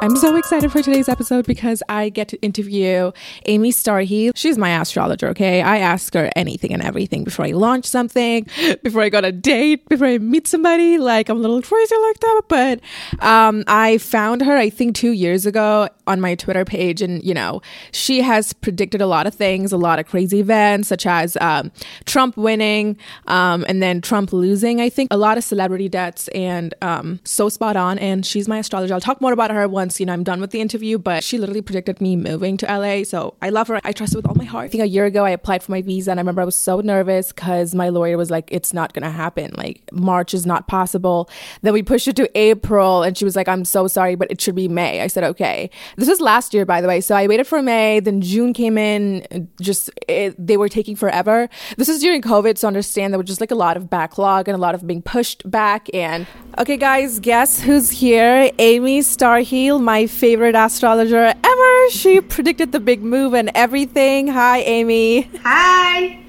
I'm so excited for today's episode because I get to interview Amy Starheal. She's my astrologer, okay? I ask her anything and everything before I launch something, before I go on a date, before I meet somebody. Like, I'm a little crazy like that. But um, I found her, I think, two years ago on my Twitter page. And, you know, she has predicted a lot of things, a lot of crazy events, such as um, Trump winning um, and then Trump losing, I think, a lot of celebrity deaths, and um, so spot on. And she's my astrologer. I'll talk more about her once once, you know, I'm done with the interview, but she literally predicted me moving to LA. So I love her. I trust her with all my heart. I think a year ago I applied for my visa and I remember I was so nervous because my lawyer was like, it's not going to happen. Like March is not possible. Then we pushed it to April and she was like, I'm so sorry, but it should be May. I said, okay. This was last year, by the way. So I waited for May. Then June came in. Just, it, they were taking forever. This is during COVID. So understand there was just like a lot of backlog and a lot of being pushed back. And okay, guys, guess who's here? Amy My favorite astrologer ever. She predicted the big move and everything. Hi, Amy. Hi.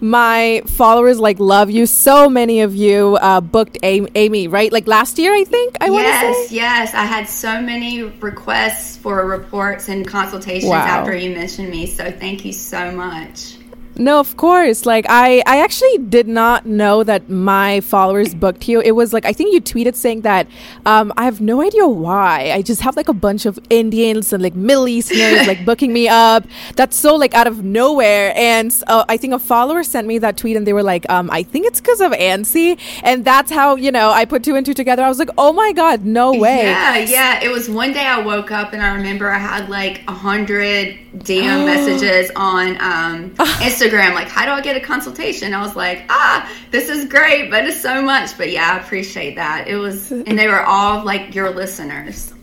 My followers like love you. So many of you uh, booked Amy, right? Like last year, I think. I yes, yes. I had so many requests for reports and consultations wow. after you mentioned me. So thank you so much. No, of course. Like I, I actually did not know that my followers booked you. It was like I think you tweeted saying that. Um, I have no idea why. I just have like a bunch of Indians and like Middle Easterners like booking me up. That's so like out of nowhere. And uh, I think a follower sent me that tweet, and they were like, um, I think it's because of Ansi, and that's how you know I put two and two together. I was like, oh my god, no way. Yeah, yeah. It was one day I woke up and I remember I had like a hundred DM messages on um, Instagram Instagram, like, how do I get a consultation? I was like, ah, this is great, but it's so much. But yeah, I appreciate that. It was, and they were all like your listeners.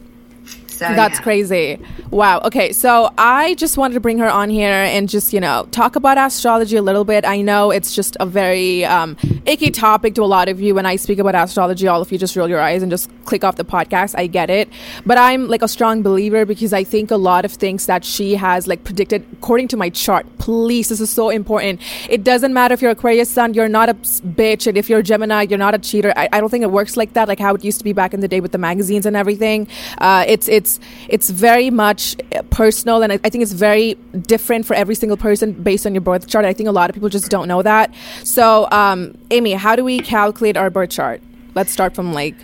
So, That's yeah. crazy. Wow. Okay. So I just wanted to bring her on here and just, you know, talk about astrology a little bit. I know it's just a very um, icky topic to a lot of you. When I speak about astrology, all of you just roll your eyes and just click off the podcast. I get it. But I'm like a strong believer because I think a lot of things that she has like predicted according to my chart, please, this is so important. It doesn't matter if you're Aquarius sun, you're not a bitch. And if you're Gemini, you're not a cheater. I, I don't think it works like that, like how it used to be back in the day with the magazines and everything. Uh, it's, it's, it's it's very much personal, and I, I think it's very different for every single person based on your birth chart. I think a lot of people just don't know that. So, um, Amy, how do we calculate our birth chart? Let's start from like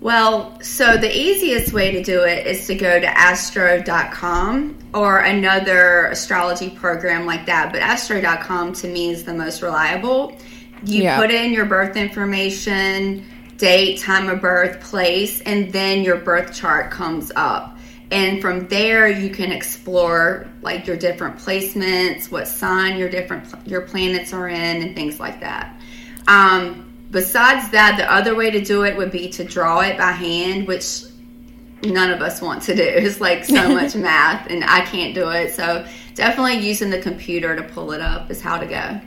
well, so the easiest way to do it is to go to astro.com or another astrology program like that. But astro.com to me is the most reliable. You yeah. put in your birth information, date, time of birth, place, and then your birth chart comes up. And from there, you can explore like your different placements, what sign your different your planets are in, and things like that. Um, besides that, the other way to do it would be to draw it by hand, which none of us want to do. It's like so much math, and I can't do it. So definitely using the computer to pull it up is how to go.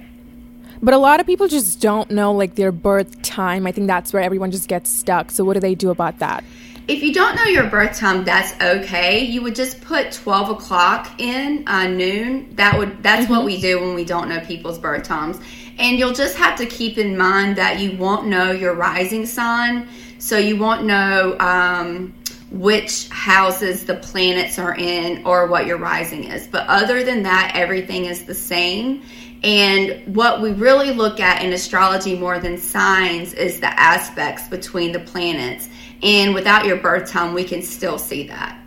But a lot of people just don't know like their birth time. I think that's where everyone just gets stuck. So what do they do about that? If you don't know your birth time, that's okay. You would just put twelve o'clock in uh, noon. That would that's mm-hmm. what we do when we don't know people's birth times. And you'll just have to keep in mind that you won't know your rising sign So you won't know um, which houses the planets are in or what your rising is. But other than that, everything is the same. And what we really look at in astrology more than signs is the aspects between the planets. And without your birth time, we can still see that.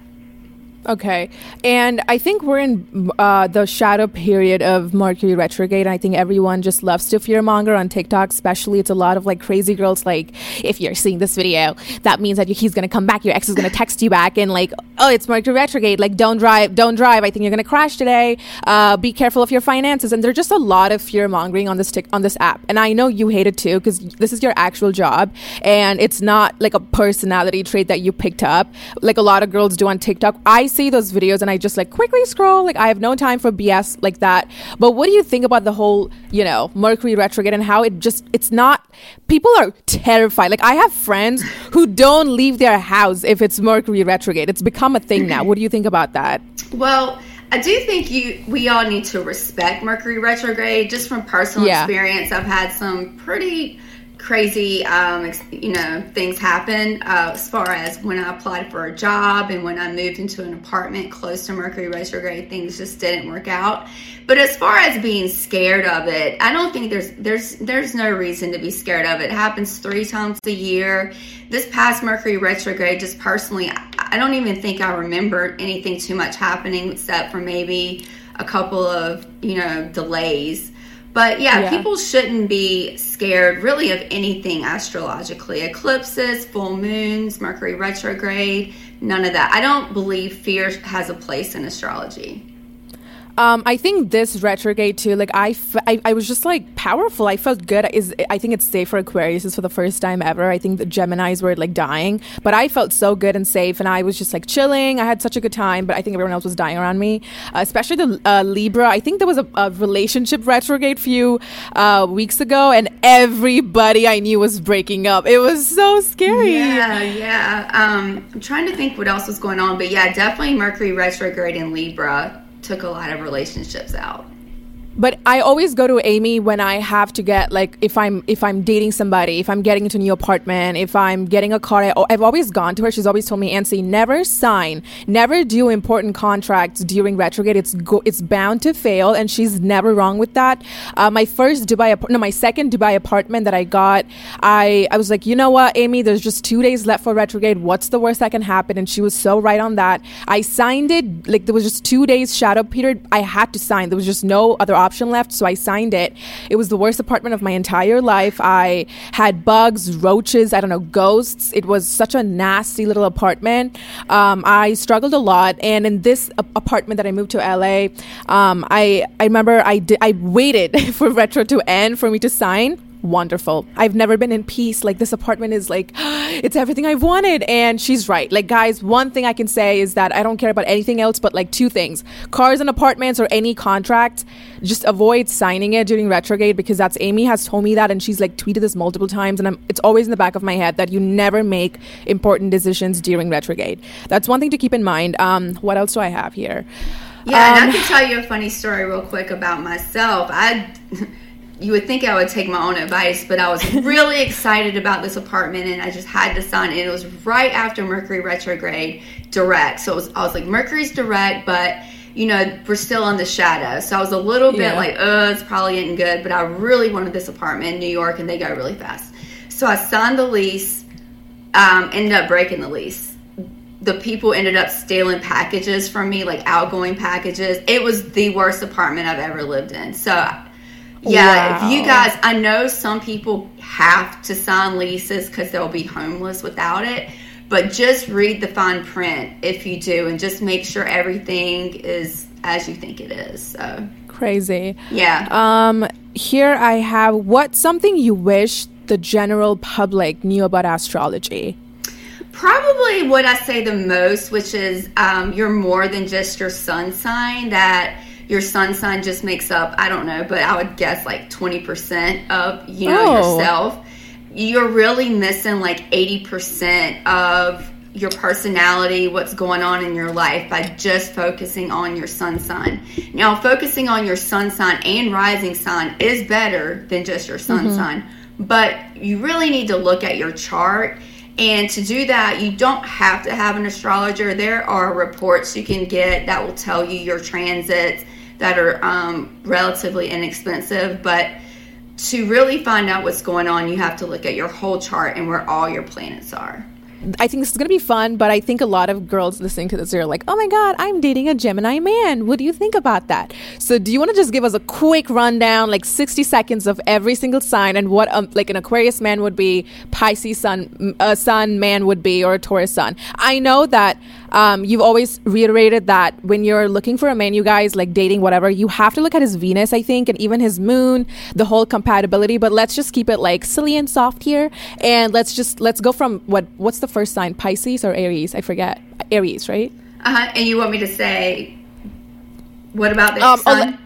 Okay. And I think we're in uh, the shadow period of Mercury retrograde. I think everyone just loves to fearmonger on TikTok, especially. It's a lot of like crazy girls, like, if you're seeing this video, that means that he's going to come back. Your ex is going to text you back and, like, oh, it's Mercury retrograde. Like, don't drive, don't drive. I think you're going to crash today. Uh, be careful of your finances. And there's just a lot of fear mongering on this, tic- on this app. And I know you hate it too, because this is your actual job. And it's not like a personality trait that you picked up, like a lot of girls do on TikTok. I see those videos and I just like quickly scroll. Like I have no time for BS like that. But what do you think about the whole, you know, Mercury retrograde and how it just it's not people are terrified. Like I have friends who don't leave their house if it's Mercury retrograde. It's become a thing now. What do you think about that? Well, I do think you we all need to respect Mercury retrograde just from personal yeah. experience. I've had some pretty crazy, um, you know, things happen uh, as far as when I applied for a job and when I moved into an apartment close to Mercury retrograde, things just didn't work out. But as far as being scared of it, I don't think there's there's there's no reason to be scared of it. It happens three times a year. This past Mercury retrograde, just personally, I don't even think I remember anything too much happening except for maybe a couple of you know delays but yeah, yeah, people shouldn't be scared really of anything astrologically. Eclipses, full moons, Mercury retrograde, none of that. I don't believe fear has a place in astrology. Um, I think this retrograde too. Like I, f- I, I was just like powerful. I felt good. Is I think it's safe for Aquarius is for the first time ever. I think the Gemini's were like dying, but I felt so good and safe, and I was just like chilling. I had such a good time, but I think everyone else was dying around me, uh, especially the uh, Libra. I think there was a, a relationship retrograde few uh, weeks ago, and everybody I knew was breaking up. It was so scary. Yeah, yeah. Um, I'm trying to think what else was going on, but yeah, definitely Mercury retrograde in Libra took a lot of relationships out but I always go to Amy when I have to get like if I'm if I'm dating somebody, if I'm getting into a new apartment, if I'm getting a car. I, have always gone to her. She's always told me, Ansi, never sign, never do important contracts during retrograde. It's go, it's bound to fail, and she's never wrong with that. Uh, my first Dubai, no, my second Dubai apartment that I got, I I was like, you know what, Amy, there's just two days left for retrograde. What's the worst that can happen? And she was so right on that. I signed it like there was just two days shadow period. I had to sign. There was just no other option left, so I signed it. It was the worst apartment of my entire life. I had bugs, roaches, I don't know, ghosts. It was such a nasty little apartment. Um, I struggled a lot, and in this apartment that I moved to LA, um, I I remember I did I waited for retro to end for me to sign wonderful. I've never been in peace. Like this apartment is like, it's everything I've wanted. And she's right. Like, guys, one thing I can say is that I don't care about anything else but like two things cars and apartments or any contract. Just avoid signing it during retrograde because that's Amy has told me that and she's like tweeted this multiple times. And I'm, it's always in the back of my head that you never make important decisions during retrograde. That's one thing to keep in mind. Um, what else do I have here? Yeah, um, and I um, can tell you a funny story real quick about myself. I you would think I would take my own advice, but I was really excited about this apartment and I just had to sign it. It was right after Mercury retrograde direct. So was, I was like, Mercury's direct, but you know, we're still in the shadow. So I was a little bit yeah. like, oh, it's probably isn't good, but I really wanted this apartment in New York and they go really fast. So I signed the lease, um, ended up breaking the lease. The people ended up stealing packages from me, like outgoing packages. It was the worst apartment I've ever lived in. So yeah, wow. if you guys, I know some people have to sign leases because they'll be homeless without it, but just read the fine print if you do and just make sure everything is as you think it is. So crazy. Yeah. Um, here I have what something you wish the general public knew about astrology? Probably what I say the most, which is um, you're more than just your sun sign, that your sun sign just makes up, I don't know, but I would guess like 20% of, you know, oh. yourself. You're really missing like 80% of your personality, what's going on in your life by just focusing on your sun sign. Now, focusing on your sun sign and rising sign is better than just your sun mm-hmm. sign, but you really need to look at your chart And to do that, you don't have to have an astrologer. There are reports you can get that will tell you your transits that are um, relatively inexpensive. But to really find out what's going on, you have to look at your whole chart and where all your planets are. I think this is going to be fun, but I think a lot of girls listening to this are like, oh my God, I'm dating a Gemini man. What do you think about that? So, do you want to just give us a quick rundown, like 60 seconds of every single sign and what, um, like, an Aquarius man would be, Pisces sun, a uh, sun man would be, or a Taurus sun? I know that um, you've always reiterated that when you're looking for a man, you guys like dating, whatever, you have to look at his Venus, I think, and even his moon, the whole compatibility. But let's just keep it like silly and soft here, and let's just let's go from what what's the first sign, Pisces or Aries? I forget. Aries, right? Uh huh. And you want me to say what about the um, sun?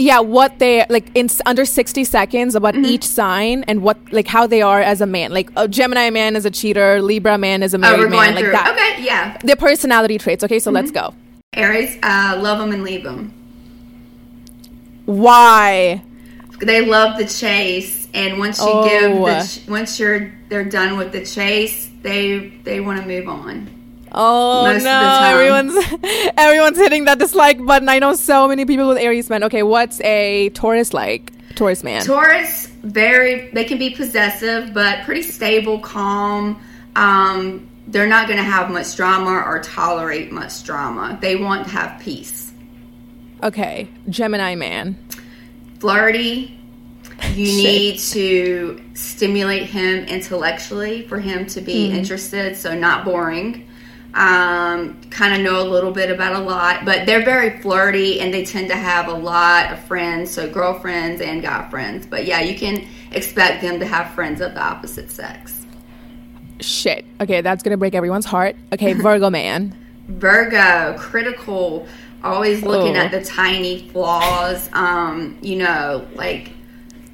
Yeah what they like in under 60 seconds about mm-hmm. each sign and what like how they are as a man. Like a gemini man is a cheater libra man is a oh, married oh, man like that. Okay yeah. Their personality traits. Okay so mm-hmm. let's go. Aries uh, love them and leave them why? They love the chase and once you oh. give the ch- once you're they're done with the chase they they want to move on Oh Most no! Everyone's everyone's hitting that dislike button. I know so many people with Aries men. Okay, what's a Taurus like? Taurus man. Taurus, very. They can be possessive, but pretty stable, calm. Um, they're not going to have much drama or tolerate much drama. They want to have peace. Okay, Gemini man. Flirty. You need to stimulate him intellectually for him to be mm. interested, so not boring um, kind of know a little bit about a lot, but they're very flirty and they tend to have a lot of friends, so girlfriends and guy friends. But yeah, you can expect them to have friends of the opposite sex. Shit. Okay, that's gonna break everyone's heart. Okay, Virgo man. Virgo, critical, always looking oh. at the tiny flaws. Um, you know, like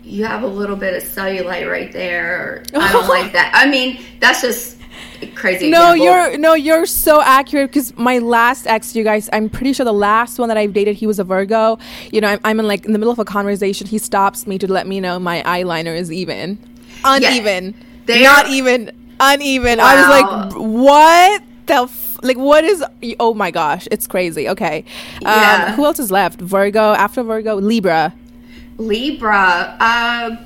you have a little bit of cellulite right there. I don't like that. I mean, that's just crazy. No, example. you're no, you're so accurate because my last ex, you guys, I'm pretty sure the last one that I've dated, he was a Virgo. You know, I'm, I'm in like in the middle of a conversation. He stops me to let me know my eyeliner is even, uneven, yeah, not even uneven. Wow. I was like, what the. F- like what is oh my gosh it's crazy okay um, yeah. who else is left virgo after virgo libra libra uh,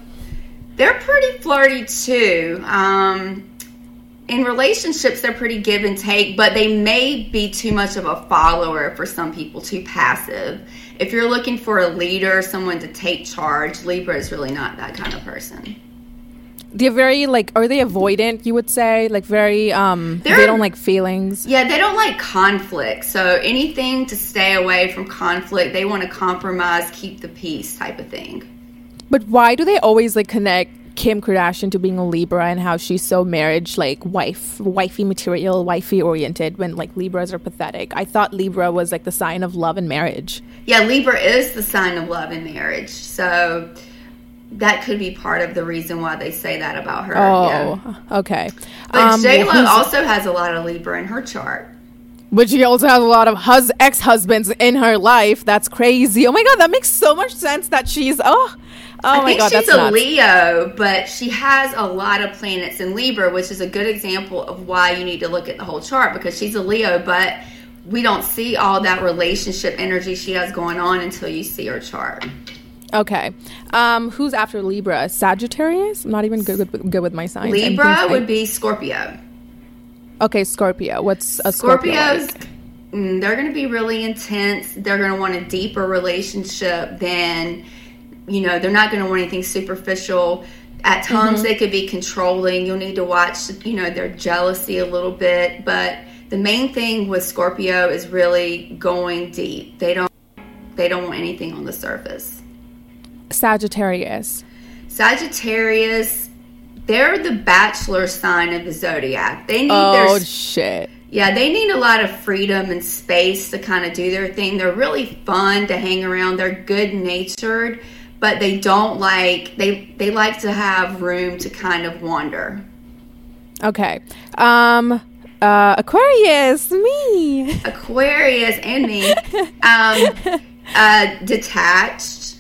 they're pretty flirty too um, in relationships they're pretty give and take but they may be too much of a follower for some people too passive. If you're looking for a leader someone to take charge libra is really not that kind of person. They're very like are they avoidant you would say? Like very um they're, they don't like feelings? Yeah they don't like conflict. So anything to stay away from conflict they want to compromise keep the peace type of thing. But why do they always like connect Kim Kardashian to being a Libra and how she's so marriage like wife, wifey material, wifey oriented when like Libras are pathetic. I thought Libra was like the sign of love and marriage. Yeah, Libra is the sign of love and marriage. So that could be part of the reason why they say that about her. Oh, yeah. okay. But um, J Lo also has a lot of Libra in her chart. But she also has a lot of hus- ex husbands in her life. That's crazy. Oh my god, that makes so much sense. That she's oh Oh I my god, she's a nuts. Leo, but she has a lot of planets in Libra, which is a good example of why you need to look at the whole chart because she's a Leo, but we don't see all that relationship energy she has going on until you see her chart. Okay. Um, who's after Libra? Sagittarius? I'm not even good with, good with my signs. Libra would I... be Scorpio. Okay, Scorpio. What's a Scorpio? Scorpios, like? Mm, they're going to be really intense. They're going to want a deeper relationship than you know, they're not going to want anything superficial. At times, mm-hmm. they could be controlling. You'll need to watch, you know, their jealousy a little bit. But the main thing with Scorpio is really going deep. They don't they don't want anything on the surface. Sagittarius. Sagittarius, they're the bachelor sign of the zodiac. They need oh, their shit. Yeah, they need a lot of freedom and space to kind of do their thing. They're really fun to hang around. They're good natured but they don't like they they like to have room to kind of wander. Okay. Um uh Aquarius, me. Aquarius and me. um uh detached.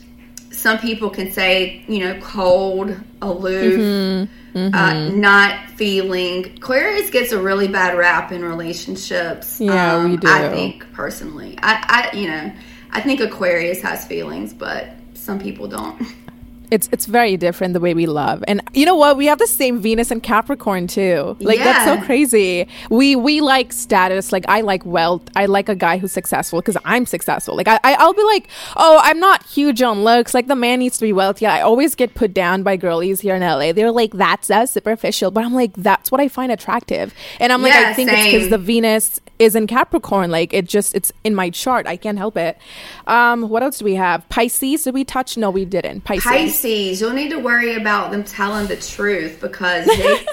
Some people can say, you know, cold, aloof, mm-hmm. Mm-hmm. Uh, not feeling. Aquarius gets a really bad rap in relationships. Yeah, um, we do. I think personally, I, I, you know, I think Aquarius has feelings, but some people don't. It's it's very different the way we love. And you know what? We have the same venus and capricorn too. Like yeah. that's so crazy. We we like status. Like i like wealth. I like a guy who's successful because i'm successful. Like I, I will be like oh i'm not huge on looks. Like the man needs to be wealthy. I always get put down by girlies here in la they're like that's so superficial. But i'm like that's what i find attractive. And i'm like yeah, i think same. it's because the venus is in capricorn. Like it just it's in my chart. I can't help it. Um what else do we have? Pisces? Did we touch? No we didn't. Pisces, pisces You'll need to worry about them telling the truth because they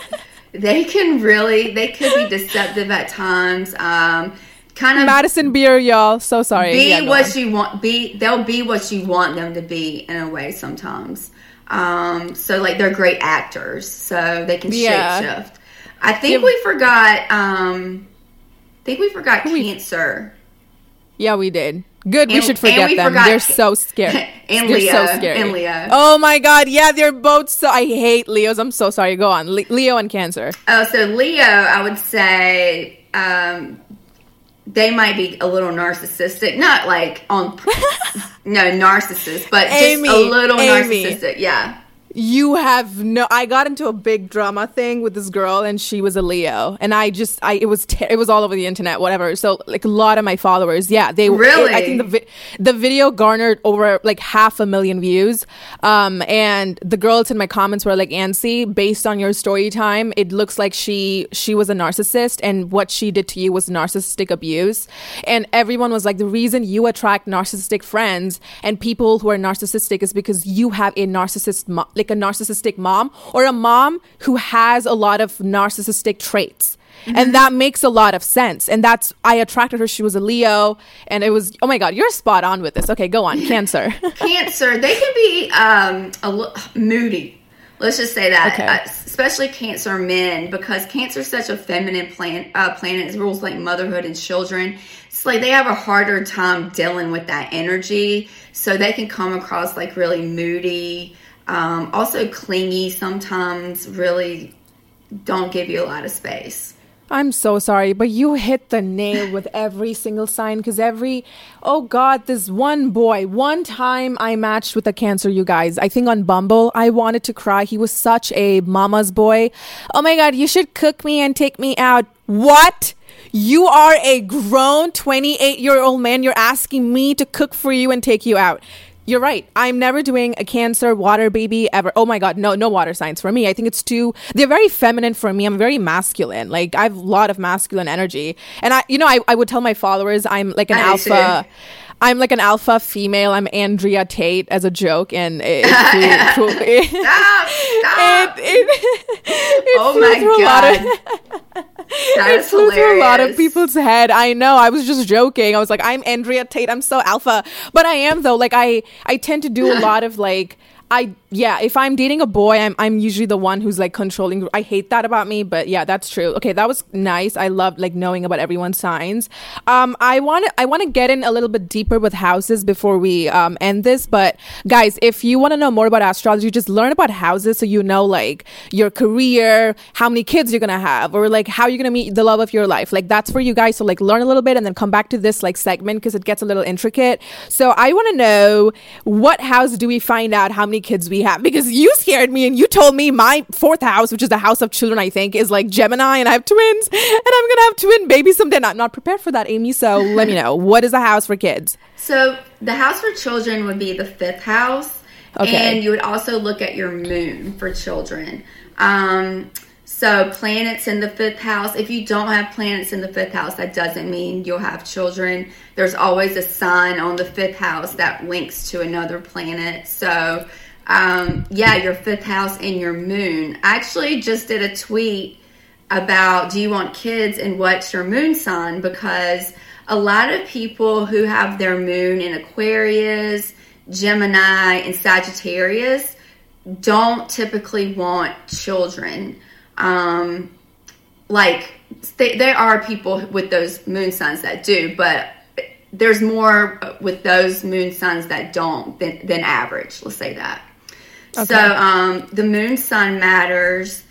they can really they could be deceptive at times. Um, kind of Madison Beer, y'all. So sorry. Be yeah, what on. you want. Be they'll be what you want them to be in a way sometimes. Um, so like they're great actors, so they can yeah. shapeshift. I think yeah. we forgot. Um, I think we forgot Cancer. Yeah, we did. Good. And, we should forget we them. They're so scary. and they're Leo. So scary. And Leo. Oh my god. Yeah, they're both so. I hate Leos. I'm so sorry. Go on. Le- Leo and Cancer. Oh, so Leo, I would say um, they might be a little narcissistic. Not like on. no, narcissist, but just a little Amy. narcissistic. Yeah you have no i got into a big drama thing with this girl and she was a leo. And i just i it was ter- it was all over the internet whatever. So like a lot of my followers yeah they really it, i think the vi- the video garnered over like half a million views. Um and the girls in my comments were like ansi based on your story time it looks like she she was a narcissist and what she did to you was narcissistic abuse. And everyone was like the reason you attract narcissistic friends and people who are narcissistic is because you have a narcissist mo- like like a narcissistic mom or a mom who has a lot of narcissistic traits. Mm-hmm. And that makes a lot of sense. And that's, I attracted her. She was a Leo. And it was, oh my God, you're spot on with this. Okay, go on. Cancer. cancer. They can be um, a l- moody. Let's just say that. Okay. Uh, especially Cancer men, because Cancer is such a feminine plan- uh, planet. It rules like motherhood and children. It's like they have a harder time dealing with that energy. So they can come across like really moody um, also, clingy sometimes really don't give you a lot of space. I'm so sorry, but you hit the nail with every single sign because every, oh God, this one boy, one time I matched with a cancer, you guys. I think on Bumble, I wanted to cry. He was such a mama's boy. Oh my God, you should cook me and take me out. What? You are a grown 28 year old man. You're asking me to cook for you and take you out. You're right. I'm never doing a cancer water baby ever. Oh my God. No, no water signs for me. I think it's too, they're very feminine for me. I'm very masculine. Like I have a lot of masculine energy. And I, you know, I, I would tell my followers I'm like an I alpha. I'm like an alpha female. I'm Andrea Tate as a joke, and it, it, flew, it, stop, stop. it, oh my god. That it flew hilarious. through a lot of people's head. I know. I was just joking. I was like, I'm Andrea Tate. I'm so alpha, but I am though. Like I, I tend to do a lot of like I yeah, if I'm dating a boy, I'm I'm usually the one who's like controlling. I hate that about me, but yeah, that's true. Okay, that was nice. I love like knowing about everyone's signs. Um, I want to I want to get in a little bit deeper with houses before we um end this. But guys, if you want to know more about astrology, just learn about houses so you know like your career, how many kids you're gonna have, or like how you're gonna meet the love of your life. Like that's for you guys. So like learn a little bit and then come back to this like segment because it gets a little intricate. So I want to know what house do we find out how many many kids we have because you scared me and you told me my fourth house, which is the house of children, I think, is like Gemini and I have twins and I'm gonna have twin babies someday. I'm not prepared for that, Amy. So let me know what is a house for kids? So the house for children would be the fifth house. Okay. And you would also look at your moon for children. Um, so planets in the fifth house. If you don't have planets in the fifth house, that doesn't mean you'll have children. There's always a sign on the fifth house that links to another planet. So um, yeah, your fifth house and your moon. I actually just did a tweet about do you want kids and what's your moon sign? Because a lot of people who have their moon in Aquarius, Gemini, and Sagittarius don't typically want children. Um, like, they, there are people with those moon signs that do, but there's more with those moon signs that don't than, than average. Let's say that. Okay. So um, the moon sign matters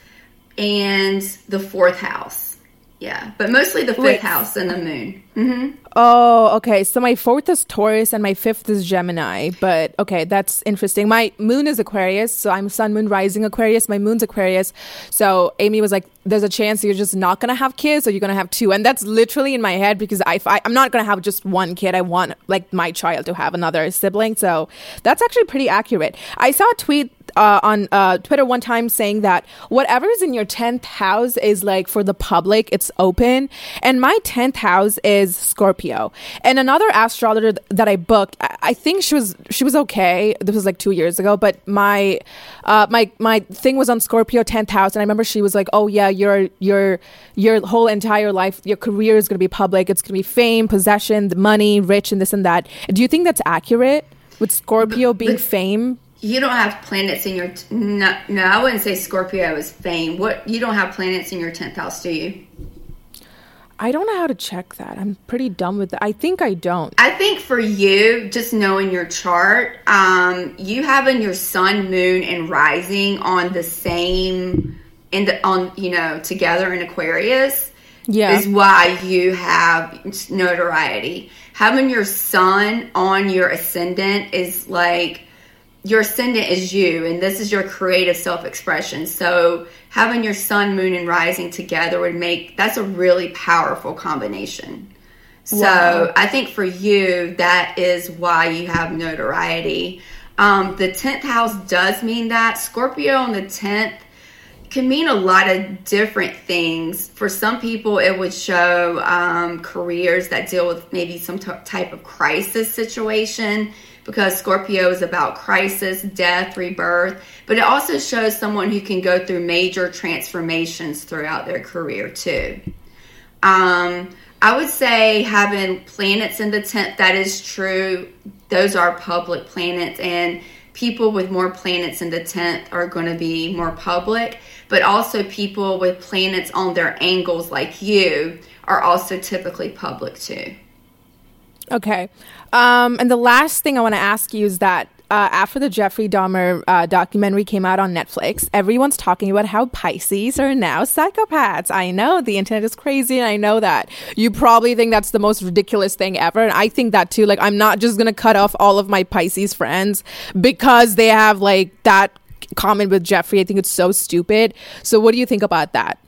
and the fourth house. Yeah, but mostly the fifth Wait. house and the moon. Mm-hmm. Oh, okay. So my fourth is Taurus and my fifth is Gemini. But okay, that's interesting. My moon is Aquarius, so I'm Sun, Moon, Rising Aquarius. My moon's Aquarius. So Amy was like, "There's a chance you're just not gonna have kids, or you're gonna have two. And that's literally in my head because I, I I'm not gonna have just one kid. I want like my child to have another sibling. So that's actually pretty accurate. I saw a tweet uh, on uh, Twitter one time saying that whatever is in your 10th house is like for the public, it's open. And my 10th house is Scorpio. And another astrologer that I booked, I-, think she was she was okay. This was like two years ago, but my uh, my my thing was on Scorpio 10th house, and I remember she was like, "Oh yeah, your your your whole entire life, your career is going to be public. It's going to be fame, possession, money, rich, and this and that." Do you think that's accurate with Scorpio being fame? you don't have planets in your t- no, no i wouldn't say scorpio is fame what you don't have planets in your 10th house do you i don't know how to check that. I'm pretty dumb with that i think i don't. I think for you just knowing your chart um you having your sun moon and rising on the same in the on you know together in aquarius yeah. is why you have notoriety. Having your sun on your ascendant is like your ascendant is you and this is your creative self-expression. So having your sun moon and rising together would make that's a really powerful combination. So wow. i think for you that is why you have notoriety. Um, the 10th house does mean that. Scorpio on the 10th can mean a lot of different things. For some people it would show um, careers that deal with maybe some t- type of crisis situation because Scorpio is about crisis, death, rebirth, but it also shows someone who can go through major transformations throughout their career too. Um, I would say having planets in the 10th, that is true. Those are public planets, and people with more planets in the 10th are going to be more public, but also people with planets on their angles, like you, are also typically public too. Okay. Um, and the last thing I want to ask you is that uh, after the Jeffrey Dahmer uh, documentary came out on Netflix, everyone's talking about how Pisces are now psychopaths. I know the internet is crazy, and I know that. You probably think that's the most ridiculous thing ever. And I think that too. Like, I'm not just going to cut off all of my Pisces friends because they have like that comment with Jeffrey. I think it's so stupid. So, what do you think about that?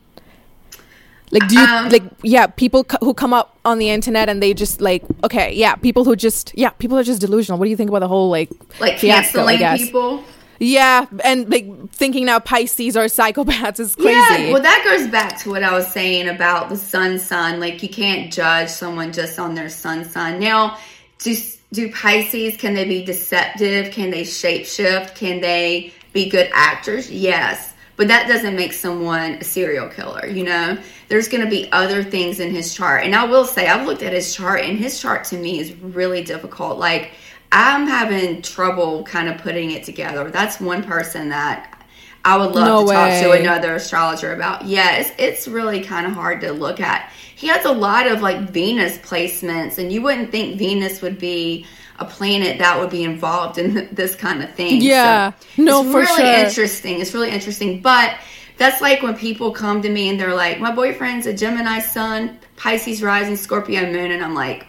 Like, do you um, like, yeah, people c- who come up on the internet and they just like, okay, yeah, people who just, yeah, people are just delusional. What do you think about the whole like, like fiasco, canceling people? Yeah, and like thinking now Pisces are psychopaths is crazy. Yeah, well, that goes back to what I was saying about the sun sign. Like, you can't judge someone just on their sun sign. Now, do do Pisces can they be deceptive? Can they shapeshift? Can they be good actors? Yes but that doesn't make someone a serial killer, you know? There's going to be other things in his chart. And I will say, I've looked at his chart, and his chart to me is really difficult. Like, I'm having trouble kind of putting it together. That's one person that I would love no to way. talk to another astrologer about. Yeah, it's, it's really kind of hard to look at. He has a lot of like Venus placements, and you wouldn't think Venus would be a planet that would be involved in this kind of thing. Yeah, so no, it's for really sure. interesting. It's really interesting, but that's like when people come to me and they're like, "My boyfriend's a Gemini Sun, Pisces rising, Scorpio moon," and I'm like,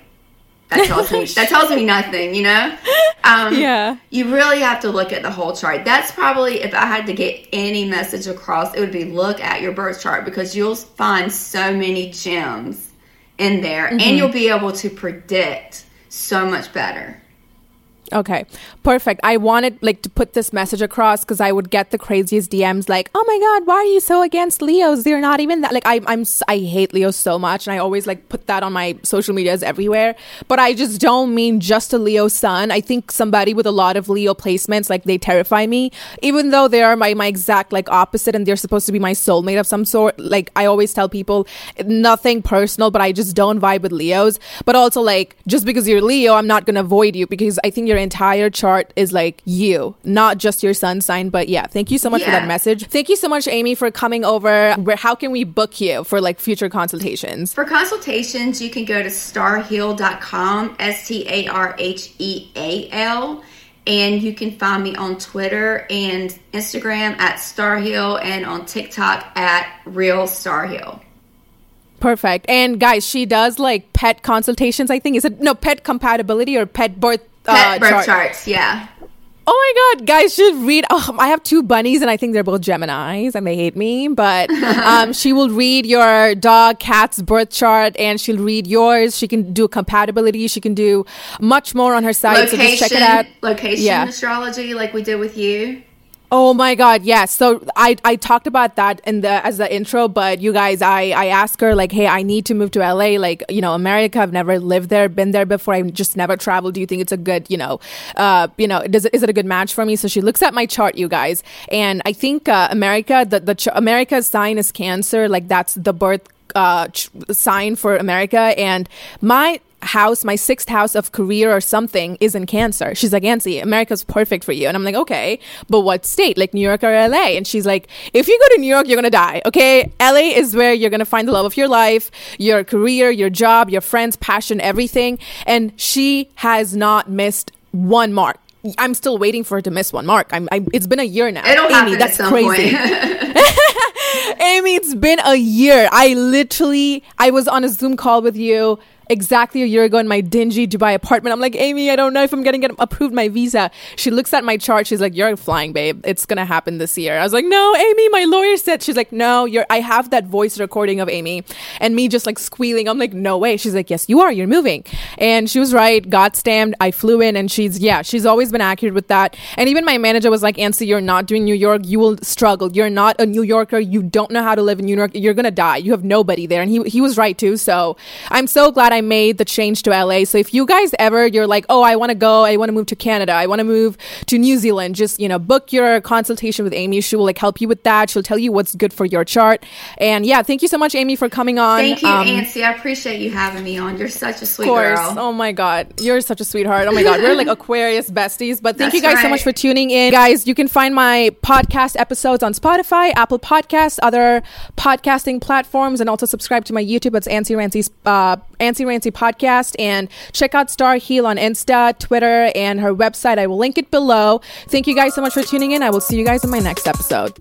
"That tells me that tells me nothing," you know? Um, yeah. You really have to look at the whole chart. That's probably if I had to get any message across, it would be look at your birth chart because you'll find so many gems in there, mm-hmm. and you'll be able to predict so much better. Okay, perfect. I wanted like to put this message across because I would get the craziest DMs like, "Oh my god, why are you so against Leos? They're not even that." Like I, I'm I hate Leos so much, and I always like put that on my social medias everywhere. But I just don't mean just a Leo sun. I think somebody with a lot of Leo placements like they terrify me, even though they are my my exact like opposite, and they're supposed to be my soulmate of some sort. Like I always tell people, nothing personal, but I just don't vibe with Leos. But also like just because you're Leo, I'm not gonna avoid you because I think you're entire chart is like you, not just your sun sign. But yeah, thank you so much yeah. for that message. Thank you so much, Amy, for coming over. Where how can we book you for like future consultations? For consultations, you can go to starheal.com, S T A R H E A L. And you can find me on Twitter and Instagram at Starheal and on TikTok at Real Starheal. Perfect. And guys, she does like pet consultations, I think. Is it no pet compatibility or pet birth Pet uh, birth chart? charts, yeah. Oh my god, guys should read. Oh, I have two bunnies, and I think they're both Geminis, and they hate me. But um, she will read your dog, cat's birth chart, and she'll read yours. She can do compatibility. She can do much more on her site. so just check it out. location Yeah. astrology, like we did with you. Oh my god, yes. So I I talked about that in the as the intro, but you guys, I I asked her like, hey, I need to move to LA. Like, you know, America. I've never lived there, been there before. I've just never traveled. Do you think it's a good, you know, uh, you know, does is it a good match for me? So she looks at my chart, you guys, and I think uh, America, the the ch- America's sign is Cancer. Like that's the birth uh ch- sign for America, and my house, my sixth house of career or something is in Cancer. She's like, Nancy, America's perfect for you. And I'm like, okay, but what state? Like New York or LA? And she's like, if you go to New York, you're going to die. Okay. LA is where you're going to find the love of your life, your career, your job, your friends, passion, everything. And she has not missed one mark. I'm still waiting for her to miss one mark. I'm, I, it's been a year now. It'll Amy, that's crazy. Amy, it's been a year. I literally, I was on a Zoom call with you exactly a year ago in my dingy Dubai apartment. I'm like, Amy, I don't know if I'm going to get approved my visa. She looks at my chart. She's like, you're flying, babe. It's going to happen this year. I was like, no, Amy, my lawyer said, she's like, no, you're, I have that voice recording of Amy and me just like squealing. I'm like, no way. She's like, yes, you are. You're moving. And she was right. Got stamped. I flew in and she's, yeah, she's always been accurate with that. And even my manager was like, Ansi, you're not doing New York. You will struggle. You're not a New Yorker. You don't know how to live in New York. You're going to die. You have nobody there. And he, he was right too. So I'm so glad I made the change to LA. So if you guys ever, you're like, oh, I want to go, I want to move to Canada, I want to move to New Zealand, just, you know, book your consultation with Amy. She will like help you with that. She'll tell you what's good for your chart. And yeah, thank you so much, Amy, for coming on. Thank you, Um, Nancy. I appreciate you having me on. You're such a sweet course. girl. Oh my God. You're such a sweetheart. Oh my God. We're like Aquarius besties. But thank That's you guys so much for tuning in. Guys, you can find my podcast episodes on Spotify, Apple Podcasts, other podcasting platforms, and also subscribe to my YouTube. It's Ansi Rancy's uh, Ansi Rancy Podcast. And check out Starheal on Insta, Twitter, and her website. I will link it below. Thank you guys so much for tuning in. I will see you guys in my next episode.